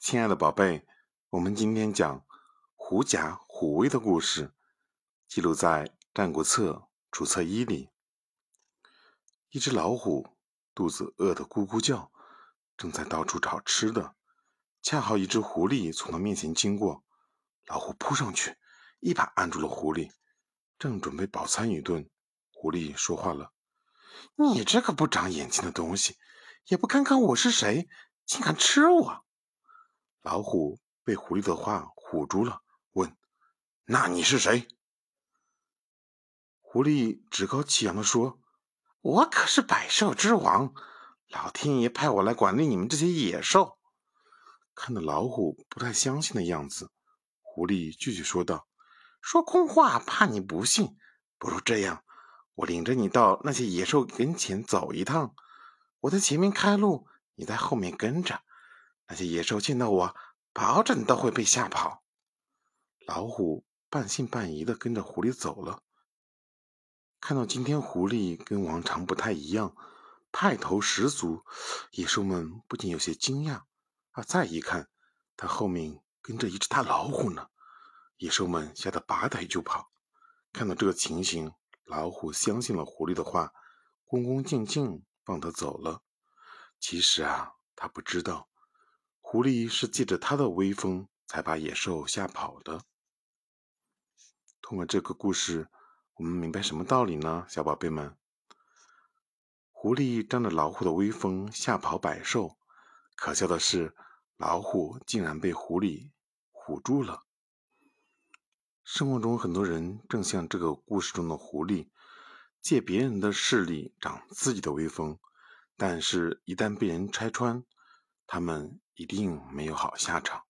亲爱的宝贝，我们今天讲狐假虎威的故事，记录在《战国策·楚策一》里。一只老虎肚子饿得咕咕叫，正在到处找吃的，恰好一只狐狸从它面前经过，老虎扑上去，一把按住了狐狸，正准备饱餐一顿。狐狸说话了：“你这个不长眼睛的东西，也不看看我是谁，竟敢吃我！”老虎被狐狸的话唬住了，问：“那你是谁？”狐狸趾高气扬地说：“我可是百兽之王，老天爷派我来管理你们这些野兽。”看到老虎不太相信的样子，狐狸继续说道：“说空话，怕你不信。不如这样，我领着你到那些野兽跟前走一趟，我在前面开路，你在后面跟着。”那些野兽见到我，保准都会被吓跑。老虎半信半疑的跟着狐狸走了。看到今天狐狸跟往常不太一样，派头十足，野兽们不禁有些惊讶。啊，再一看，它后面跟着一只大老虎呢！野兽们吓得拔腿就跑。看到这个情形，老虎相信了狐狸的话，恭恭敬敬放它走了。其实啊，他不知道。狐狸是借着它的威风才把野兽吓跑的。通过这个故事，我们明白什么道理呢，小宝贝们？狐狸仗着老虎的威风吓跑百兽，可笑的是，老虎竟然被狐狸唬住了。生活中很多人正像这个故事中的狐狸，借别人的势力长自己的威风，但是，一旦被人拆穿，他们。一定没有好下场。